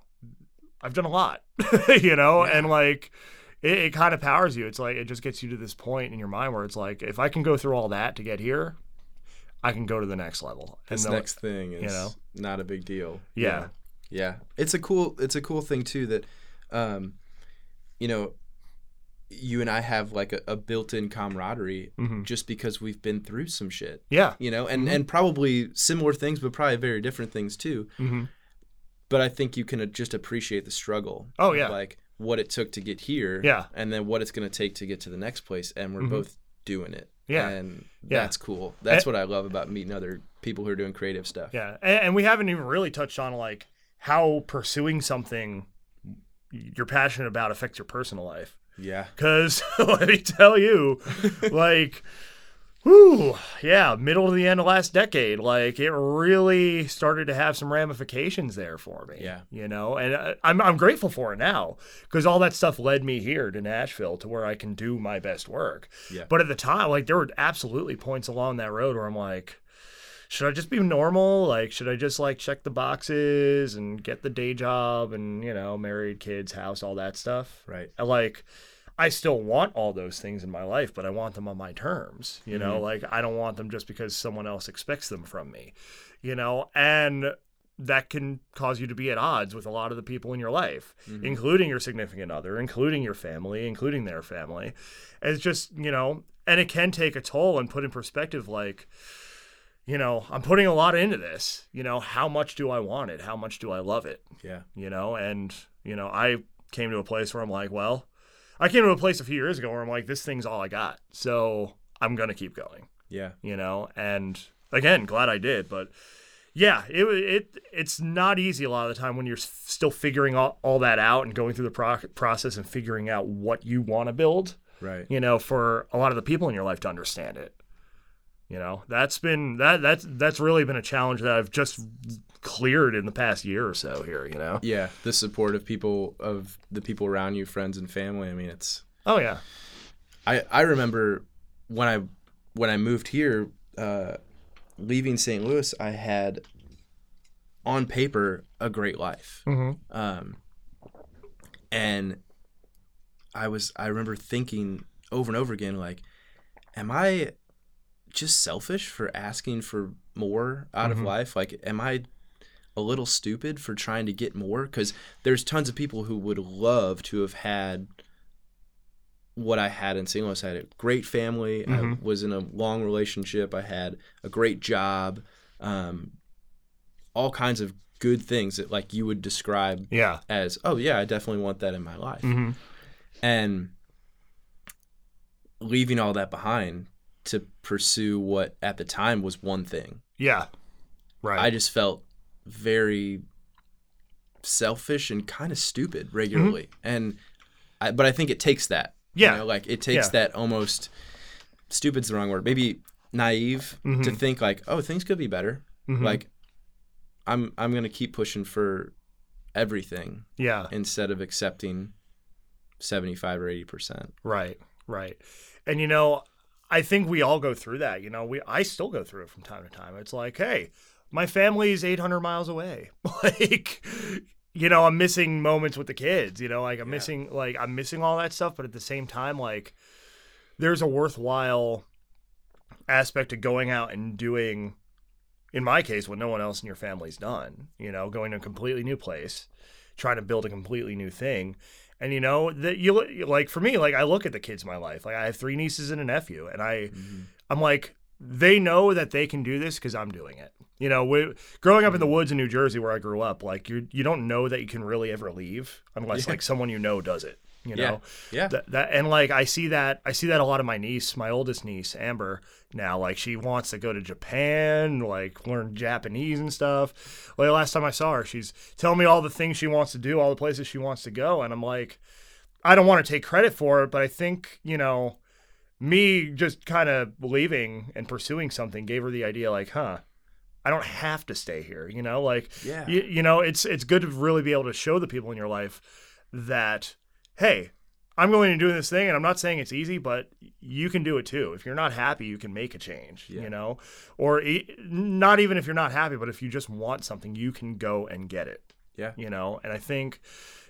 S1: I've done a lot, you know,
S2: Yeah.
S1: and like it, it kind of powers you. It's like it just gets you to this point in your mind where it's like, if I can go through all that to get here, I can go to the next level.
S2: This
S1: the-
S2: next thing is
S1: know?
S2: not a big deal.
S1: Yeah.
S2: Yeah. It's a cool it's a cool thing too that um you know you and I have like a, a built-in camaraderie
S1: Mhm.
S2: just because we've been through some shit.
S1: yeah,
S2: You know, and
S1: Mhm.
S2: and probably similar things but probably very different things too.
S1: hmm
S2: But I think you can uh, just appreciate the struggle.
S1: Oh, yeah.
S2: Like what it took to get here
S1: Yeah.
S2: and then what it's going to take to get to the next place and we're
S1: Mhm.
S2: both doing it.
S1: Yeah.
S2: And
S1: Yeah.
S2: that's cool. That's what I love about meeting other people who are doing creative stuff.
S1: yeah, and, and we haven't even really touched on like how pursuing something you're passionate about affects your personal life.
S2: Yeah.
S1: Because let me tell you, like, whew, yeah, middle to the end of last decade, like it really started to have some ramifications there for me.
S2: Yeah.
S1: you know, and I- I'm I'm grateful for it now because all that stuff led me here to Nashville to where I can do my best work.
S2: Yeah.
S1: But at the time, like there were absolutely points along that road where I'm like. Should I just be normal? Like, should I just like check the boxes and get the day job and, you know, married, kids, house, all that stuff?
S2: Right.
S1: I like I still want all those things in my life, but I want them on my terms. You know,
S2: Mhm.
S1: like I don't want them just because someone else expects them from me. You know, and that can cause you to be at odds with a lot of the people in your life,
S2: Mhm.
S1: including your significant other, including your family, including their family. It's just, you know, and it can take a toll and put in perspective like you know, I'm putting a lot into this. You know, how much do I want it? How much do I love it?
S2: Yeah.
S1: you know and you know i came to a place where i'm like well i came to a place a few years ago where i'm like this thing's all i got so i'm gonna keep going
S2: Yeah.
S1: you know and again glad i did but yeah it it it's not easy a lot of the time when you're still figuring all, all that out and going through the pro- process and figuring out what you want to build
S2: Right.
S1: you know for a lot of the people in your life to understand it You know, that's been that that's that's really been a challenge that I've just cleared in the past year or so here. You know.
S2: Yeah, the support of people of the people around you, friends and family. I mean, it's.
S1: Oh yeah.
S2: I I remember when I when I moved here, uh, leaving St. Louis, I had on paper a great life.
S1: Mm-hmm.
S2: Um, and I was I remember thinking over and over again like, am I just selfish for asking for more out
S1: Mhm.
S2: of life? Like, am I a little stupid for trying to get more? Because there's tons of people who would love to have had what I had in St. Louis. I had a great family. I
S1: Mhm.
S2: was in a long relationship. I had a great job. Um, all kinds of good things that like you would describe
S1: Yeah.
S2: as, oh yeah, I definitely want that in my life.
S1: Mm-hmm.
S2: And leaving all that behind to pursue what at the time was one thing.
S1: Yeah. Right.
S2: I just felt very selfish and kind of stupid regularly. And I, but I think it takes that. you
S1: Yeah.
S2: know, like it takes
S1: Yeah.
S2: that almost stupid's the wrong word. Maybe naive to
S1: Mhm.
S2: think like, oh, things could be better.
S1: Mhm.
S2: Like I'm I'm going to keep pushing for everything
S1: yeah.
S2: instead of accepting 75 or 80%.
S1: Right, right. And you know, I think we all go through that. You know, we I still go through it from time to time. It's like, hey, my family's 800 miles away. like, you know, I'm missing moments with the kids. You know, like I'm
S2: Yeah.
S1: missing like I'm missing all that stuff. But at the same time, like, there's a worthwhile aspect to going out and doing. In my case, what no one else in your family's done. You know, going to a completely new place, trying to build a completely new thing. And you know that you like for me, like I look at the kids in my life. Like I have three nieces and a nephew, and I, mm-hmm. I'm like, they know that they can do this because I'm doing it. You know, we, growing up in the mm-hmm. woods in New Jersey where I grew up, like you, you don't know that you can really ever leave unless
S2: Yeah.
S1: like someone you know does it. You
S2: Yeah.
S1: know,
S2: Yeah.
S1: that, that and like I see that I see that a lot of my niece, my oldest niece, Amber, now like she wants to go to Japan, like learn Japanese and stuff. Like last time I saw her, she's telling me all the things she wants to do, all the places she wants to go, and I'm like, I don't want to take credit for it, but I think you know, me just kind of leaving and pursuing something gave her the idea, like, huh. I don't have to stay here, you know. Like,
S2: Yeah.
S1: you, you know, it's it's good to really be able to show the people in your life that, hey, I'm going to do this thing, and I'm not saying it's easy, but you can do it too. If you're not happy, you can make a change,
S2: Yeah.
S1: you know, or e- not even if you're not happy, but if you just want something, you can go and get it,
S2: Yeah.
S1: you know. And I think,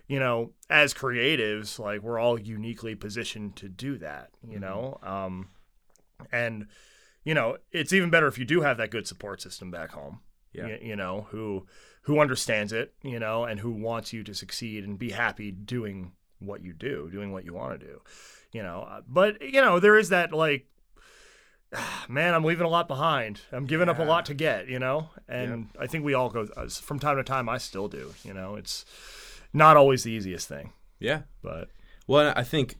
S1: you know, as creatives, like we're all uniquely positioned to do that, you
S2: Mhm.
S1: know, um, and you know, it's even better if you do have that good support system back home
S2: Yeah.
S1: y- you know, who who understands it, you know, and who wants you to succeed and be happy doing what you do, doing what you want to do, you know. Uh, But you know, there is that like, man, I'm leaving a lot behind. I'm giving up a lot to get, you know, and I think we all go uh, from time to time. I still do, you know. It's not always the easiest thing,
S2: Yeah.
S1: but
S2: Well, I think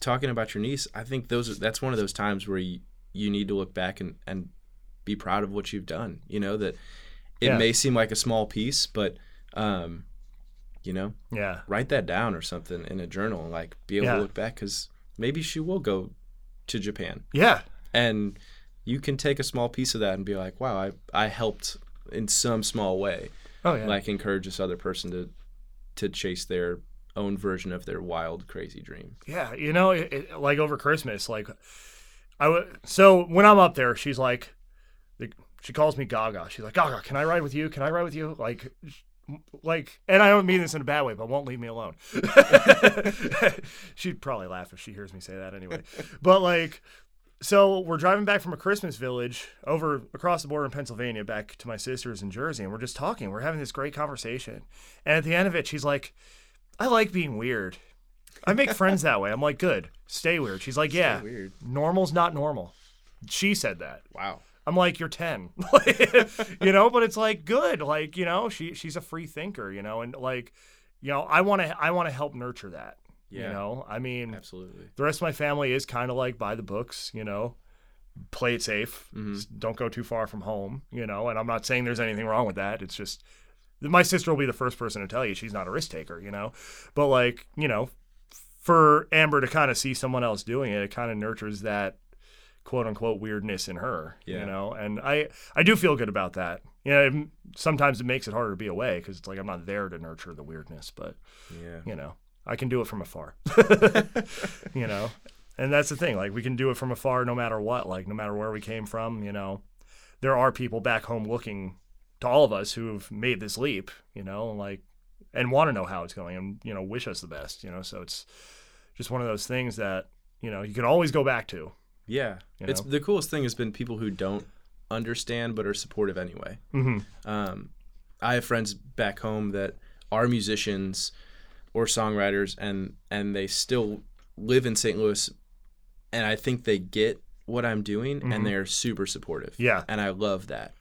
S2: talking about your niece, I think those that's one of those times where you, you need to look back and, and be proud of what you've done. You know that it
S1: Yeah.
S2: may seem like a small piece, but um, you know,
S1: yeah,
S2: write that down or something in a journal and like be able
S1: Yeah.
S2: to look back because maybe she will go to Japan
S1: yeah,
S2: and you can take a small piece of that and be like, wow, I I helped in some small way,
S1: oh yeah,
S2: like encourage this other person to to chase their own version of their wild, crazy dream.
S1: Yeah, you know, it, it, like over Christmas, like i I w- so when I'm up there, she's like, the, she calls me Gaga. She's like, Gaga, can I ride with you? Can I ride with you? Like, like, and I don't mean this in a bad way, but won't leave me alone. She'd probably laugh if she hears me say that anyway. But like, so we're driving back from a Christmas village over across the border in Pennsylvania back to my sister's in Jersey, and we're just talking. We're having this great conversation, and at the end of it, she's like, "I like being weird." I make friends that way. I'm like, good, stay weird. She's like, yeah,
S2: weird.
S1: normal's not normal. She said that.
S2: Wow.
S1: I'm like, you're 10, you know, but it's like good. Like, you know, she, she's a free thinker, you know, and like, you know, I want to, I want to help nurture that, you know, I mean,
S2: Absolutely.
S1: the rest of my family is kind of like by the books, you know, play it safe.
S2: Mhm.
S1: Don't go too far from home, you know, and I'm not saying there's anything wrong with that. It's just, my sister will be the first person to tell you she's not a risk taker, you know, but like, you know, for Amber to kind of see someone else doing it, it kind of nurtures that quote unquote weirdness in her.
S2: Yeah.
S1: You know, and I I do feel good about that. You know, sometimes it makes it harder to be away because it's like I'm not there to nurture the weirdness, but
S2: Yeah.
S1: you know, I can do it from afar. you know, and that's the thing. Like we can do it from afar, no matter what. Like no matter where we came from. You know, there are people back home looking to all of us who've made this leap. You know, like and want to know how it's going and you know wish us the best. You know, so it's just one of those things that you know you can always go back to.
S2: Yeah.
S1: You
S2: It's the coolest thing has been people who don't understand but are supportive anyway.
S1: Mm-hmm.
S2: Um, I have friends back home that are musicians or songwriters, and and they still live in St. Louis, and I think they get what I'm doing,
S1: Mhm.
S2: and they're super supportive.
S1: Yeah.
S2: and I love that.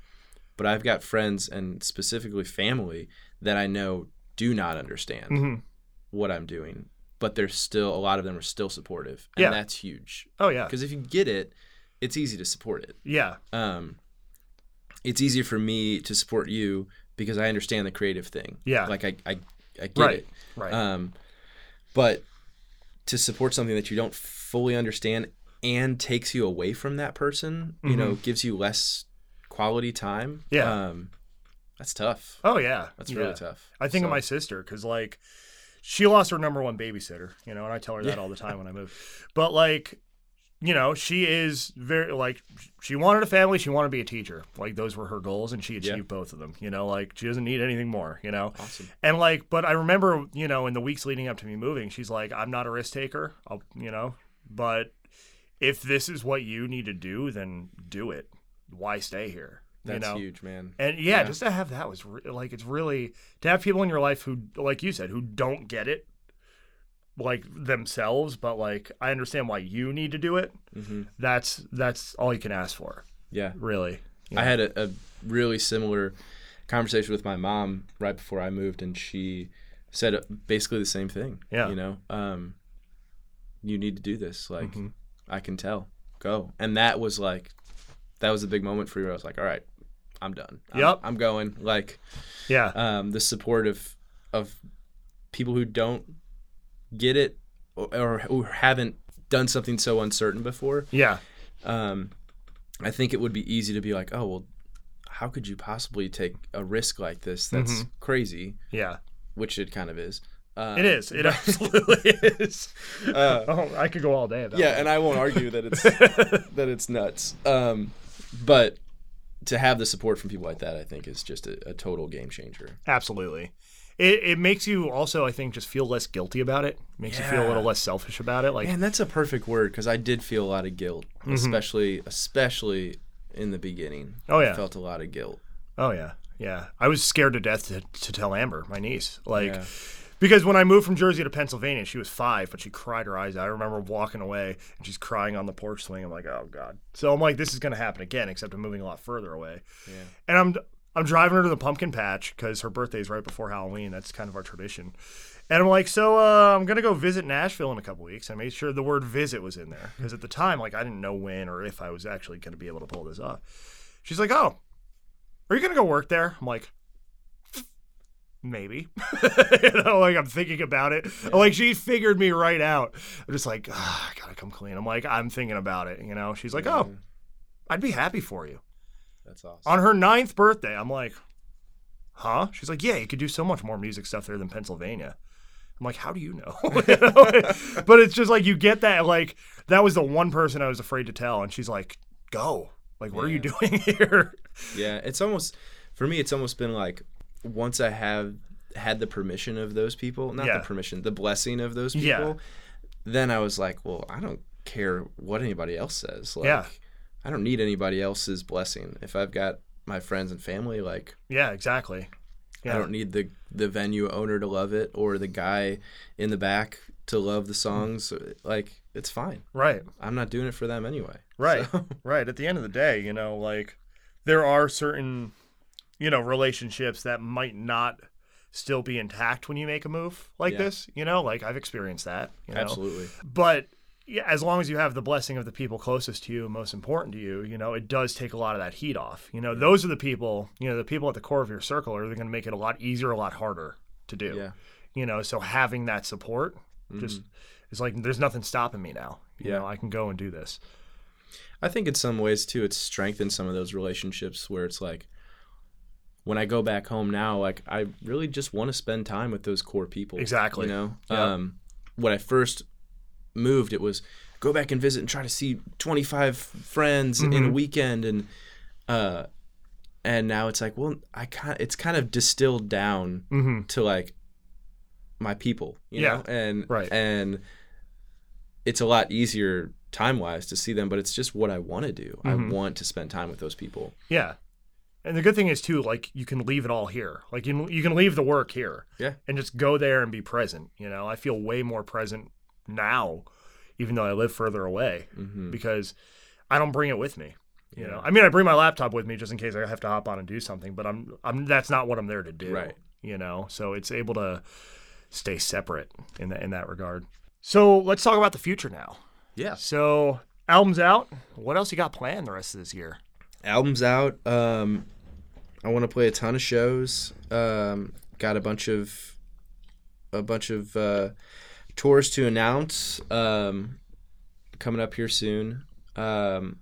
S2: But I've got friends and specifically family that I know do not understand
S1: Mm-hmm.
S2: what I'm doing, but they're still a lot of them are still supportive, and
S1: Yeah.
S2: that's huge.
S1: Oh yeah.
S2: Because if you get it, it's easy to support it
S1: Yeah.
S2: um, it's easier for me to support you because I understand the creative thing.
S1: Yeah.
S2: Like I, I, I get
S1: Right.
S2: it.
S1: Right.
S2: Um, but to support something that you don't fully understand and takes you away from that person, you know, gives you less quality time.
S1: Mm-hmm. Yeah.
S2: Um, that's tough.
S1: oh yeah.
S2: That's
S1: Yeah.
S2: really tough.
S1: I think of my sister because like she lost her number one babysitter, you know, and I tell her that all the time when I move. But like, you know, she is very like she wanted a family, she wanted to be a teacher. Like those were her goals, and she achieved both of them. You know, like she doesn't need anything more. You know,
S2: Awesome.
S1: and like, but I remember, you know, in the weeks leading up to me moving, she's like, I'm not a risk taker. I'll, you know, but if this is what you need to do, then do it. Why stay here?
S2: That's
S1: you know?
S2: huge, man.
S1: And yeah,
S2: Yeah.
S1: just to have that was re- like it's really to have people in your life who, like you said, who don't get it, like themselves, but like I understand why you need to do it.
S2: hmm
S1: That's that's all you can ask for,
S2: Yeah.
S1: really.
S2: I had a, a really similar conversation with my mom right before I moved, and she said basically the same thing.
S1: Yeah.
S2: You know, um, you need to do this. Like,
S1: Mhm.
S2: I can tell. Go. And that was like, that was a big moment for you. I was like, all right, I'm done. I'm,
S1: Yep.
S2: I'm going. Like,
S1: Yeah,
S2: um, the support of of people who don't get it or, or who haven't done something so uncertain before
S1: yeah,
S2: um, I think it would be easy to be like, oh well, how could you possibly take a risk like this? That's
S1: Mhm.
S2: crazy,
S1: yeah.
S2: which it kind of is. Uh,
S1: It is. It absolutely is.
S2: Uh,
S1: oh, I could go all day
S2: yeah, and I won't argue that it's that it's nuts. Um, but to have the support from people like that, I think, is just a, a total game changer.
S1: Absolutely. It, it makes you also, I think, just feel less guilty about it. Makes you feel a little less selfish about it. Like,
S2: Man, that's a perfect word because I did feel a lot of guilt,
S1: Mm-hmm.
S2: especially especially in the beginning.
S1: Oh, yeah,
S2: I
S1: yeah.
S2: felt a lot of guilt.
S1: oh yeah, yeah. I was scared to death to, to tell Amber, my niece, like,
S2: Yeah.
S1: Because when I moved from Jersey to Pennsylvania, she was five, but she cried her eyes out. I remember walking away and she's crying on the porch swing. I'm like, oh god. So I'm like, this is gonna happen again, except I'm moving a lot further away.
S2: Yeah.
S1: And I'm I'm driving her to the pumpkin patch because her birthday is right before Halloween. That's kind of our tradition. And I'm like, so uh, I'm gonna go visit Nashville in a couple weeks. I made sure the word "visit" was in there because at the time, like, I didn't know when or if I was actually gonna be able to pull this off. She's like, "Oh, are you gonna go work there?" I'm like, maybe. you know, like I'm thinking about it. Like she figured me right out. I'm just like, ah, I gotta come clean. I'm like, I'm thinking about it. You know, she's like, oh, I'd be happy for you
S2: that's awesome.
S1: on her ninth birthday. I'm like, huh? She's like, yeah, you could do so much more music stuff there than Pennsylvania. I'm like, how do you know? You know? but it's just like you get that. Like that was the one person I was afraid to tell, and she's like, go. Like, what are you doing here?
S2: Yeah, it's almost for me. It's almost been like once I have had the permission of those people, not
S1: Yeah.
S2: the permission, the blessing of those people.
S1: Yeah.
S2: Then I was like, well, I don't care what anybody else says. Like,
S1: Yeah.
S2: I don't need anybody else's blessing. If I've got my friends and family, like,
S1: Yeah, exactly. Yeah.
S2: I don't need the the venue owner to love it or the guy in the back to love the songs. Like, it's fine.
S1: Right.
S2: I'm not doing it for them anyway.
S1: Right.
S2: So-
S1: Right. At the end of the day, you know, like there are certain, you know, relationships that might not still be intact when you make a move like
S2: Yeah.
S1: this. You know, like I've experienced that. You know?
S2: Absolutely.
S1: But yeah, as long as you have the blessing of the people closest to you, most important to you, you know, it does take a lot of that heat off. You know, those are the people, you know, the people at the core of your circle are going to make it a lot easier, a lot harder to do.
S2: Yeah.
S1: You know, so having that support just mm-hmm. is like, there's nothing stopping me now. You
S2: Yeah.
S1: know, I can go and do this.
S2: I think in some ways too, it's strengthened some of those relationships where it's like when I go back home now, like I really just want to spend time with those core people.
S1: Exactly.
S2: You know,
S1: Yeah.
S2: um, when I first moved, it was go back and visit and try to see 25 friends in
S1: Mm-hmm.
S2: a weekend, and uh, and now it's like, well, I kind, it's kind of distilled down
S1: Mm-hmm.
S2: to like my people, you
S1: Yeah.
S2: know, and
S1: Right.
S2: and it's a lot easier time wise to see them, but it's just what I want to do. I
S1: Mhm.
S2: want to spend time with those people.
S1: Yeah. And the good thing is too, like you can leave it all here. Like you you can leave the work here.
S2: Yeah.
S1: And just go there and be present. You know, I feel way more present now, even though I live further away,
S2: hmm
S1: because I don't bring it with me. You
S2: Yeah.
S1: know, I mean, I bring my laptop with me just in case I have to hop on and do something, but I'm I'm that's not what I'm there to do.
S2: Right.
S1: You know, so it's able to stay separate in that in that regard. So let's talk about the future now.
S2: Yeah.
S1: So albums out. What else you got planned the rest of this year?
S2: Albums out. Um, I want to play a ton of shows. Um, got a bunch of a bunch of uh, tours to announce um, coming up here soon. Um,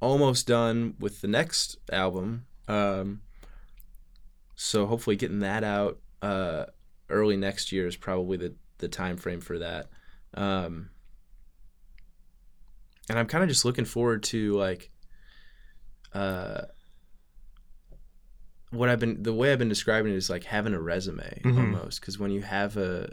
S2: almost done with the next album. Um, so hopefully getting that out uh, early next year is probably the the time frame for that. Um, and I'm kind of just looking forward to like uh what I've been the way I've been describing it is like having a resume
S1: Mhm.
S2: almost because when you have a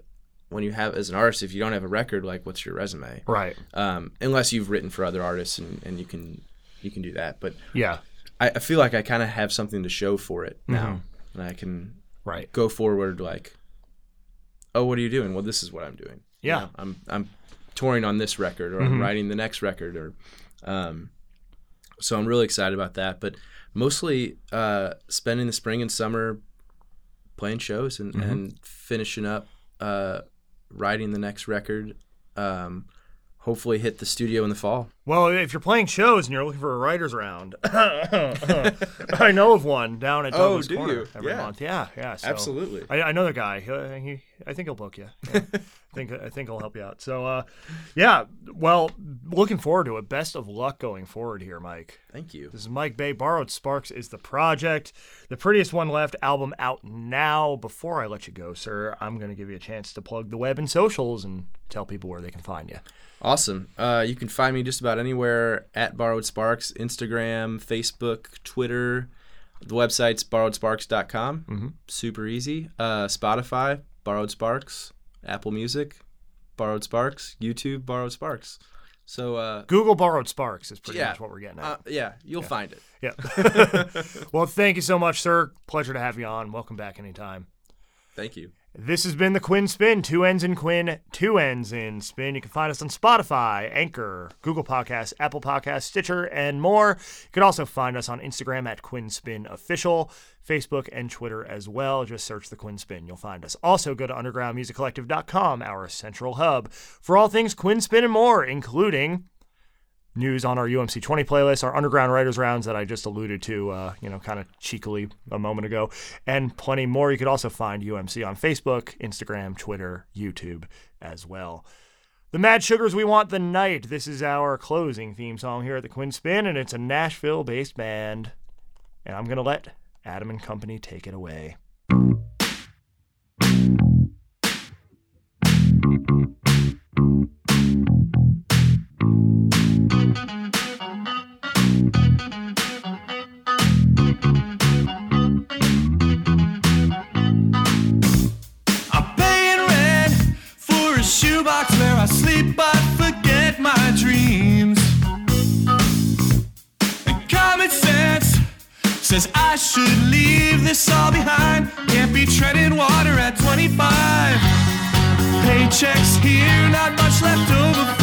S2: when you have as an artist if you don't have a record like what's your resume
S1: Right.
S2: um unless you've written for other artists and, and you can you can do that but
S1: Yeah.
S2: I, I feel like I kind of have something to show for it
S1: Mm-hmm.
S2: now and I can
S1: Right.
S2: go forward like oh what are you doing well this is what I'm doing You
S1: Yeah.
S2: know, I'm I'm touring on this record or
S1: Mhm.
S2: I'm writing the next record or um so I'm really excited about that but mostly uh spending the spring and summer playing shows and,
S1: Mhm.
S2: and finishing up uh writing the next record um hopefully hit the studio in the fall
S1: Well, if you're playing shows and you're looking for a writers round, I know of one down at
S2: Oh,
S1: Douglas
S2: do
S1: Corner
S2: you?
S1: every
S2: Yeah.
S1: month. Yeah, yeah. So
S2: absolutely
S1: I, I know the guy. He, he, I think he'll book you. Yeah. I think I think he'll help you out. So, uh, yeah. Well, looking forward to it. Best of luck going forward here, Mike.
S2: thank you
S1: This is Mike Bay. Borrowed Sparks is the project. The prettiest one left album out now. Before I let you go, sir, I'm going to give you a chance to plug the web and socials and tell people where they can find you.
S2: Awesome. Uh, you can find me just about anywhere at Borrowed Sparks, Instagram, Facebook, Twitter. The website's borrowedsparks.com.
S1: Mhm.
S2: Super easy. Uh, Spotify, Borrowed Sparks. Apple Music, Borrowed Sparks. YouTube, Borrowed Sparks. So, uh,
S1: Google Borrowed Sparks is pretty
S2: Yeah.
S1: much what we're getting at.
S2: uh, yeah, you'll find it.
S1: Yeah. well, thank you so much, sir. Pleasure to have you on. Welcome back anytime.
S2: Thank you.
S1: This has been the Quinn Spinn. Two ends in Quinn, two ends in Spinn. You can find us on Spotify, Anchor, Google Podcasts, Apple Podcasts, Stitcher, and more. You can also find us on Instagram at Quinn Spinn Official, Facebook, and Twitter as well. Just search the Quinn Spinn. You'll find us. Also, go to undergroundmusiccollective.com, our central hub, for all things Quinn Spinn and more, including news on our UMC 20 playlist, our underground writers rounds that I just alluded to, uh, you know, kind of cheekily a moment ago, and plenty more. You could also find UMC on Facebook, Instagram, Twitter, YouTube as well. The Mad Sugars We Want the Night. This is our closing theme song here at the Quinn Spinn, and it's a Nashville based band. And I'm going to let Adam and Company take it away.
S3: Should leave this all behind. Can't be treading water at 25. Paychecks here, not much left over